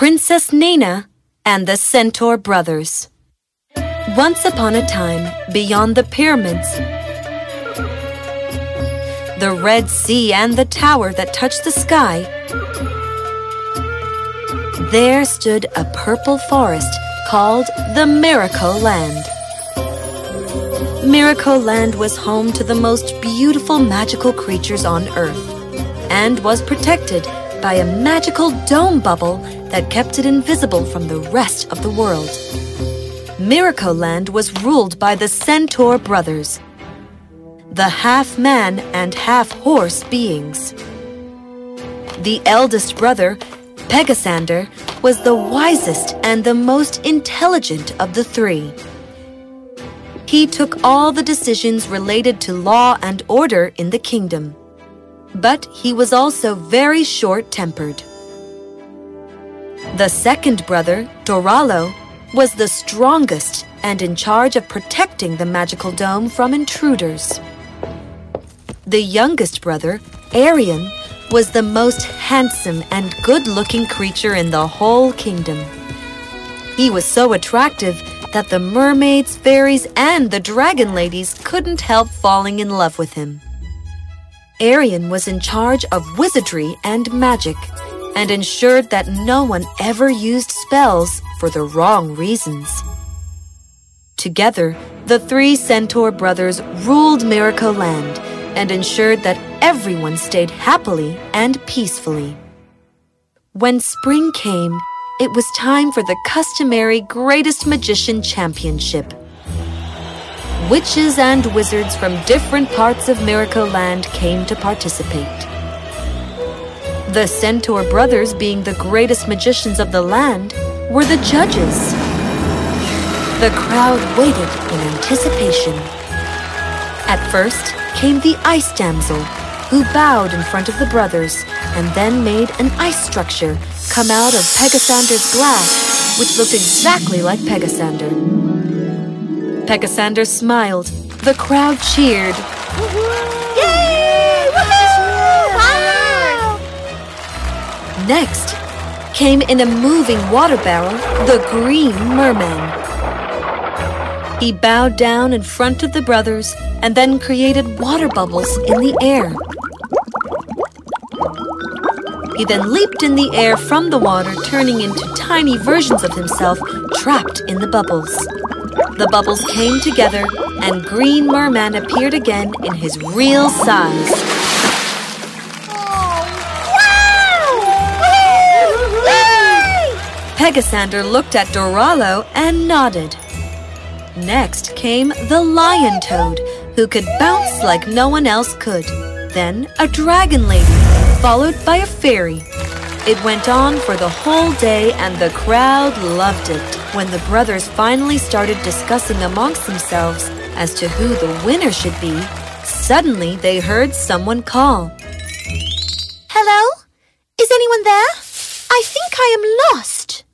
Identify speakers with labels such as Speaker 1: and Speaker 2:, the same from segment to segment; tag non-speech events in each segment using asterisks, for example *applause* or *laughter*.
Speaker 1: Princess Naeena and the Centaur Brothers. Once upon a time, beyond the pyramids, the Red Sea and the tower that touched the sky, there stood a purple forest called the Miracle Land. Miracle Land was home to the most beautiful magical creatures on Earth and was protected by a magical dome bubble that kept it invisible from the rest of the world. Miracle Land was ruled by the Centaur brothers, the half man and half horse beings. The eldest brother, Pegasander, was the wisest and the most intelligent of the three. He took all the decisions related to law and order in the kingdom. But he was also very short tempered. The second brother, Doralo, was the strongest and in charge of protecting the magical dome from intruders. The youngest brother, Arion, was the most handsome and good looking creature in the whole kingdom. He was so attractive that the mermaids, fairies, and the dragon ladies couldn't help falling in love with him. Arion was in charge of wizardry and magic and ensured that no one ever used spells for the wrong reasons. Together, the three Centaur brothers ruled Miracle Land and ensured that everyone stayed happily and peacefully. When spring came, it was time for the customary Greatest Magician Championship. Witches and wizards from different parts of Miracle Land came to participate. The Centaur brothers, being the greatest magicians of the land, were the judges. The crowd waited in anticipation. At first came the Ice Damsel, who bowed in front of the brothers and then made an ice structure come out of Pegasander's glass, which looked exactly like Pegasander. Pegasander smiled. The crowd cheered.
Speaker 2: Yay! Wow!
Speaker 1: Next came in a moving water barrel the Green Merman. He bowed down in front of the brothers and then created water bubbles in the air. He then leaped in the air from the water, turning into tiny versions of himself trapped in the bubbles. The bubbles came together, and Green Merman appeared again in his real size. Pegasander looked at Doralo and nodded. Next came the Lion Toad, who could bounce like no one else could. Then a Dragon Lady, followed by a Fairy. It went on for the whole day and the crowd loved it. When the brothers finally started discussing amongst themselves as to who the winner should be, suddenly they heard someone call.
Speaker 2: Hello? Is anyone there? I think I am lost.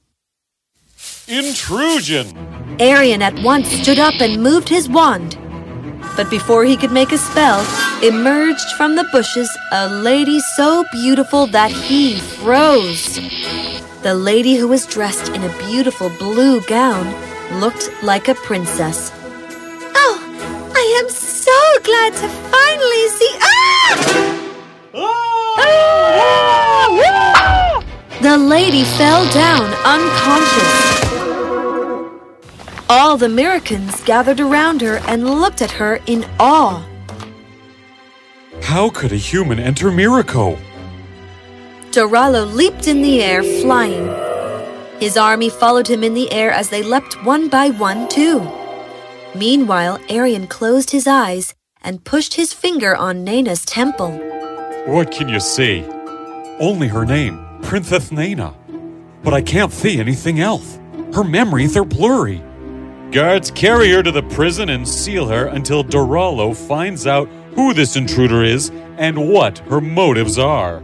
Speaker 3: Intrusion!
Speaker 1: Arion at once stood up and moved his wand. But before he could make a spell, emerged from the bushes a lady so beautiful that he froze. The lady who was dressed in a beautiful blue gown looked like a princess.
Speaker 2: Oh, I am so glad to finally see. Ah!
Speaker 1: The lady fell down unconscious. All the Americans gathered around her and looked at her in awe.
Speaker 3: How could a human enter Miracle?
Speaker 1: Doralo leaped in the air, flying. His army followed him in the air as they leapt one by one, too. Meanwhile, Arion closed his eyes and pushed his finger on Naeena's temple.
Speaker 3: What can you see? Only her name, Princess Naeena. But I can't see anything else. Her memories are blurry. Guards carry her to the prison and seal her until Doralo finds out who this intruder is and what her motives are.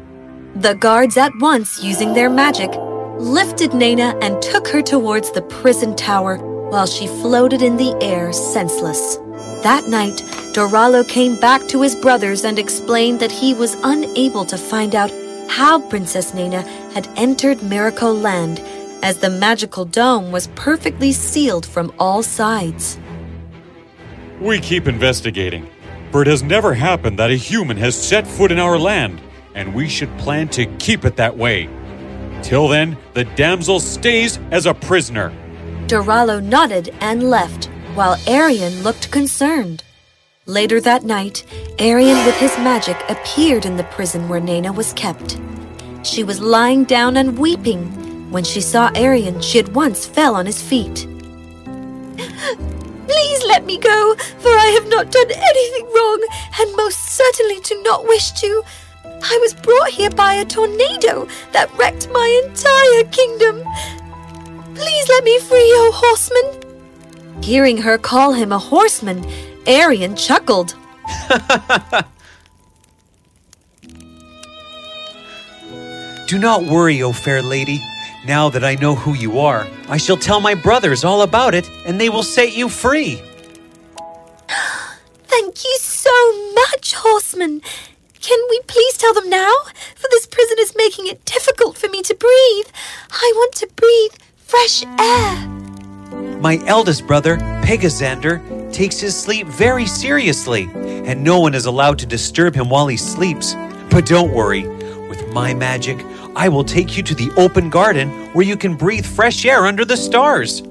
Speaker 1: The guards at once, using their magic, lifted Naeena and took her towards the prison tower while she floated in the air senseless. That night, Doralo came back to his brothers and explained that he was unable to find out how Princess Naeena had entered Miracle Land, as the magical dome was perfectly sealed from all sides.
Speaker 3: We keep investigating, for it has never happened that a human has set foot in our land, and we should plan to keep it that way. Till then, the damsel stays as a prisoner.
Speaker 1: Doralo nodded and left, while Arion looked concerned. Later that night, Arion with his magic appeared in the prison where Naeena was kept. She was lying down and weeping. When she saw Arion, she at once fell on his feet.
Speaker 2: Please let me go, for I have not done anything wrong, and most certainly do not wish to. I was brought here by a tornado that wrecked my entire kingdom. Please let me free, O horseman.
Speaker 1: Hearing her call him a horseman, Arion chuckled. *laughs*
Speaker 4: Do not worry, O fair lady. Now that I know who you are, I shall tell my brothers all about it, and they will set you free. *gasps*
Speaker 2: Thank you so much, horseman. Can we please tell them now? For this prison is making it difficult for me to breathe. I want to breathe fresh air.
Speaker 4: My eldest brother, Pegasander, takes his sleep very seriously, and no one is allowed to disturb him while he sleeps. But don't worry, with my magic, I will take you to the open garden where you can breathe fresh air under the stars.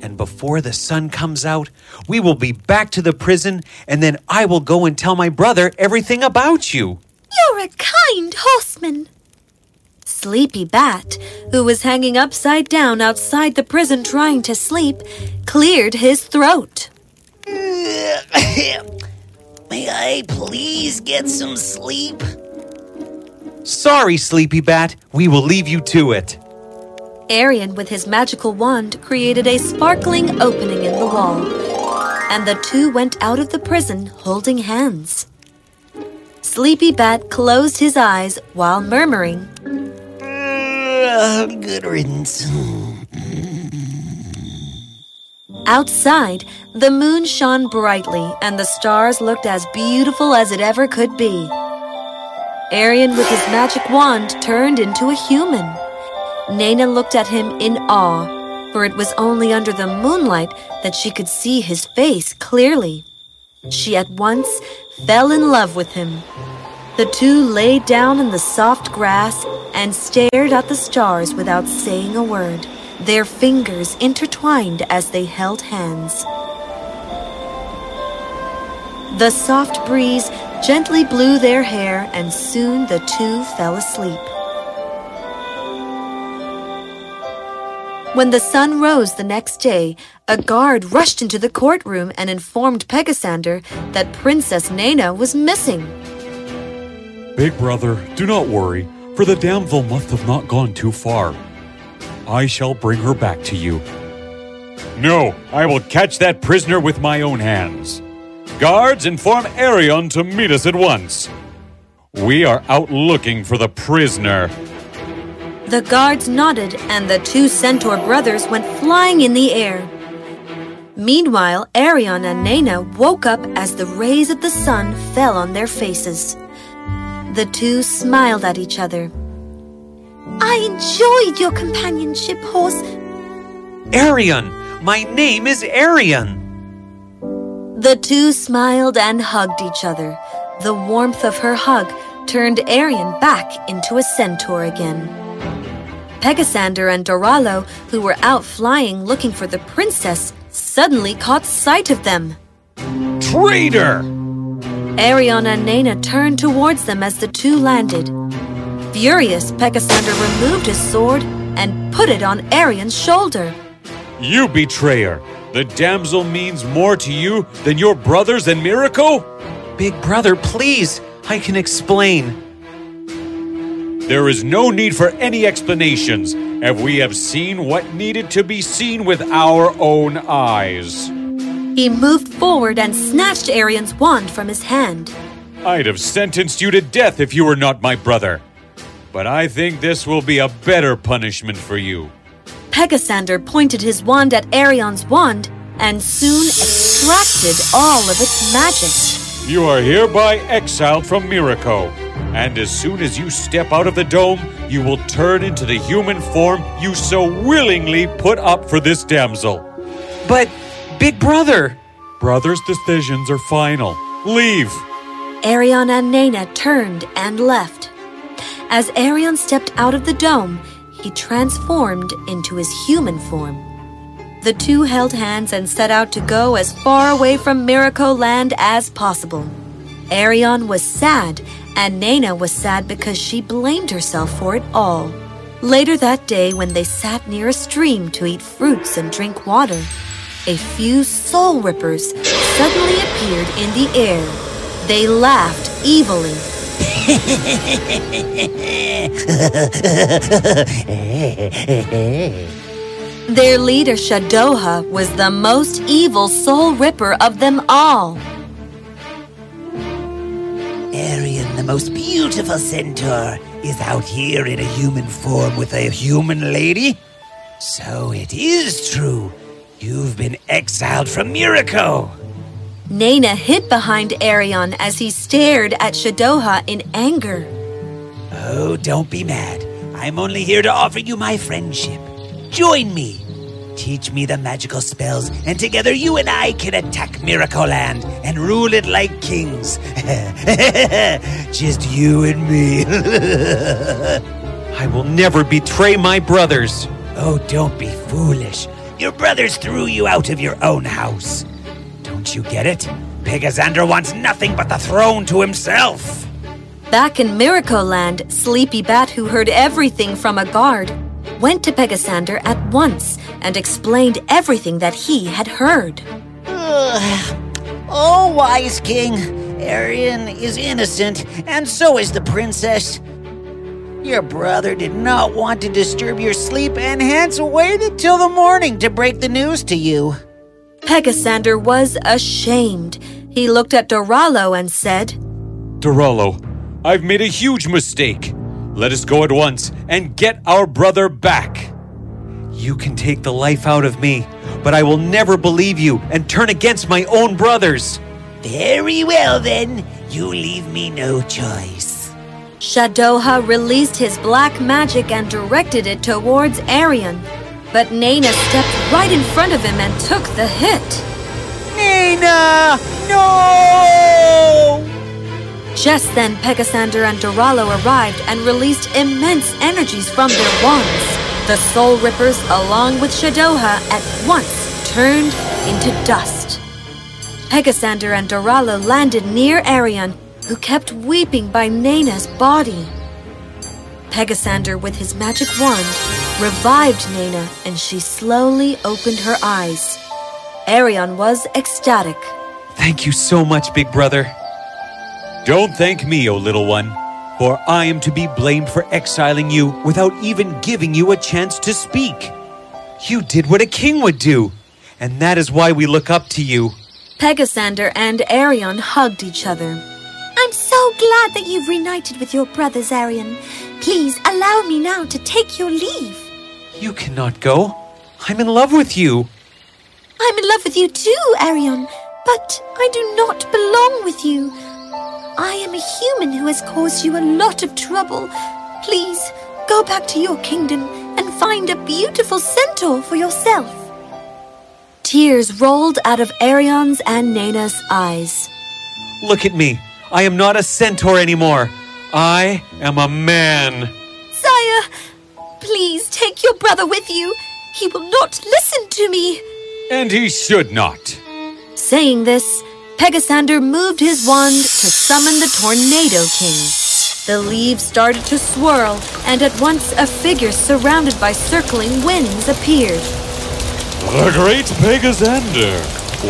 Speaker 4: And before the sun comes out, we will be back to the prison, and then I will go and tell my brother everything about you.
Speaker 2: You're a kind horseman.
Speaker 1: Sleepy Bat, who was hanging upside down outside the prison trying to sleep, cleared his throat. *coughs*
Speaker 5: May I please get some sleep?
Speaker 4: Sorry, Sleepy Bat, we will leave you to it.
Speaker 1: Arion, with his magical wand, created a sparkling opening in the wall, and the two went out of the prison holding hands. Sleepy Bat closed his eyes while murmuring,
Speaker 5: Uh, good riddance.
Speaker 1: Outside, the moon shone brightly and the stars looked as beautiful as it ever could be. Arion, with his magic wand, turned into a human. Naeena looked at him in awe, for it was only under the moonlight that she could see his face clearly. She at once fell in love with him. The two lay down in the soft grass and stared at the stars without saying a word, their fingers intertwined as they held hands. The soft breeze gently blew their hair, and soon the two fell asleep. When the sun rose the next day, a guard rushed into the courtroom and informed Pegasander that Princess Naeena was missing.
Speaker 3: Big brother, do not worry, for the damsel must have not gone too far. I shall bring her back to you. No, I will catch that prisoner with my own hands. Guards, inform Arion to meet us at once. We are out looking for the prisoner.
Speaker 1: The guards nodded, and the two centaur brothers went flying in the air. Meanwhile, Arion and Naeena woke up as the rays of the sun fell on their faces. The two smiled at each other.
Speaker 2: I enjoyed your companionship, horse.
Speaker 4: Arion! My name is Arion!
Speaker 1: The two smiled and hugged each other. The warmth of her hug turned Arion back into a centaur again. Pegasander and Doralo, who were out flying looking for the princess, suddenly caught sight of them.
Speaker 3: Traitor!
Speaker 1: Arion and Naeena turned towards them as the two landed. Furious, Pegasander removed his sword and put it on Arion's shoulder.
Speaker 3: You betrayer! The damsel means more to you than your brothers and Miracle?
Speaker 4: Big brother, please, I can explain.
Speaker 3: There is no need for any explanations, as we have seen what needed to be seen with our own eyes.
Speaker 1: He moved forward and snatched Arion's wand from his hand.
Speaker 3: I'd have sentenced you to death if you were not my brother. But I think this will be a better punishment for you.
Speaker 1: Pegasander pointed his wand at Arion's wand and soon extracted all of its magic.
Speaker 3: You are hereby exiled from Miraco. And as soon as you step out of the dome, you will turn into the human form you so willingly put up for this damsel.
Speaker 4: But, Big Brother,
Speaker 3: Brothers' decisions are final. Leave!
Speaker 1: Arion and Naeena turned and left. As Arion stepped out of the dome, he transformed into his human form. The two held hands and set out to go as far away from Miracle Land as possible. Arion was sad, and Naeena was sad because she blamed herself for it all. Later that day, when they sat near a stream to eat fruits and drink water, a few soul rippers suddenly appeared in the air. They laughed evilly. *laughs* Their leader, Shadoha, was the most evil soul ripper of them all.
Speaker 5: Arion, the most beautiful centaur, is out here in a human form with a human lady? So it is true. You've been exiled from Miraco.
Speaker 1: Naeena hid behind Arion as he stared at Shadoha in anger.
Speaker 5: Oh, don't be mad. I'm only here to offer you my friendship. Join me. Teach me the magical spells, and together you and I can attack Miracle Land and rule it like kings. *laughs* Just you and me. *laughs*
Speaker 4: I will never betray my brothers.
Speaker 5: oh, don't be foolish. Your brothers threw you out of your own house. Don't you get it? Pegasander wants nothing but the throne to himself.
Speaker 1: Back in Miracle Land, Sleepy Bat, who heard everything from a guard, went to Pegasander at once and explained everything that he had heard.
Speaker 5: Oh, wise king, Arion is innocent, and so is the princess. Your brother did not want to disturb your sleep and hence waited till the morning to break the news to you.
Speaker 1: Pegasander was ashamed. He looked at Doralo and said,
Speaker 3: Doralo, I've made a huge mistake. Let us go at once and get our brother back.
Speaker 4: You can take the life out of me, but I will never believe you and turn against my own brothers.
Speaker 5: Very well, then. You leave me no choice.
Speaker 1: Shadoha released his black magic and directed it towards Arion. But Naeena stepped right in front of him and took the hit.
Speaker 5: Naeena! No!
Speaker 1: Just then, Pegasander and Doralo arrived and released immense energies from their wands. The Soul Rippers, along with Shadoha, at once turned into dust. Pegasander and Doralo landed near Arion, who kept weeping by Naeena's body. Pegasander, with his magic wand, revived Naeena and she slowly opened her eyes. Arion was ecstatic.
Speaker 4: Thank you so much, Big Brother.
Speaker 3: Don't thank me, O little one, for I am to be blamed for exiling you
Speaker 4: Without even giving you a chance to speak. You did what a king would do, and that is why we look up to you.
Speaker 1: Pegasander and Arion hugged each other.
Speaker 2: I'm so glad that you've reunited with your brothers, Arion. Please allow me now to take your leave.
Speaker 4: You cannot go. I'm in love with you.
Speaker 2: I'm in love with you too, Arion, but I do not belong with you. I am a human who has caused you a lot of trouble. Please go back to your kingdom and find a beautiful centaur for yourself.
Speaker 1: Tears rolled out of Arion's and Naeena's eyes.
Speaker 4: Look at me. I am not a centaur anymore. I am a man.
Speaker 2: Please take your brother with you. He will not listen to me.
Speaker 3: And he should not.
Speaker 1: Saying this, Pegasander moved his wand to summon the Tornado King. The leaves started to swirl, and at once a figure surrounded by circling winds appeared.
Speaker 3: The great Pegasander,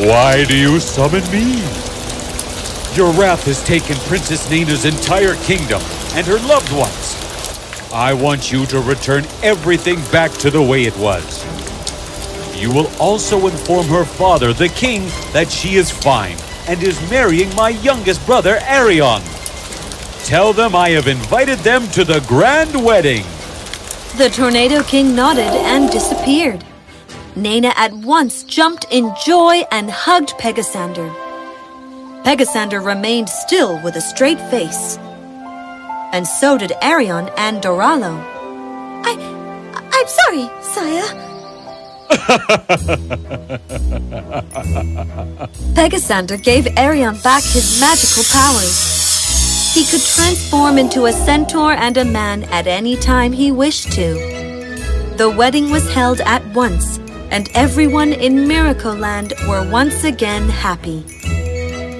Speaker 3: why do you summon me? Your wrath has taken Princess Naeena's entire kingdom and her loved ones. I want you to return everything back to the way it was. You will also inform her father, the king, that she is fine and is marrying my youngest brother, Arion. Tell them I have invited them to the grand wedding.
Speaker 1: The Tornado King nodded and disappeared. Naeena at once jumped in joy and hugged Pegasander. Pegasander remained still with a straight face. And so did Arion and Doralo.
Speaker 2: I, I'm sorry, sire. *laughs*
Speaker 1: Pegasander gave Arion back his magical powers. He could transform into a centaur and a man at any time he wished to. The wedding was held at once, and everyone in Miracle Land were once again happy.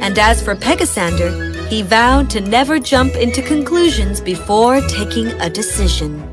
Speaker 1: And as for Pegasander, he vowed to never jump into conclusions before taking a decision.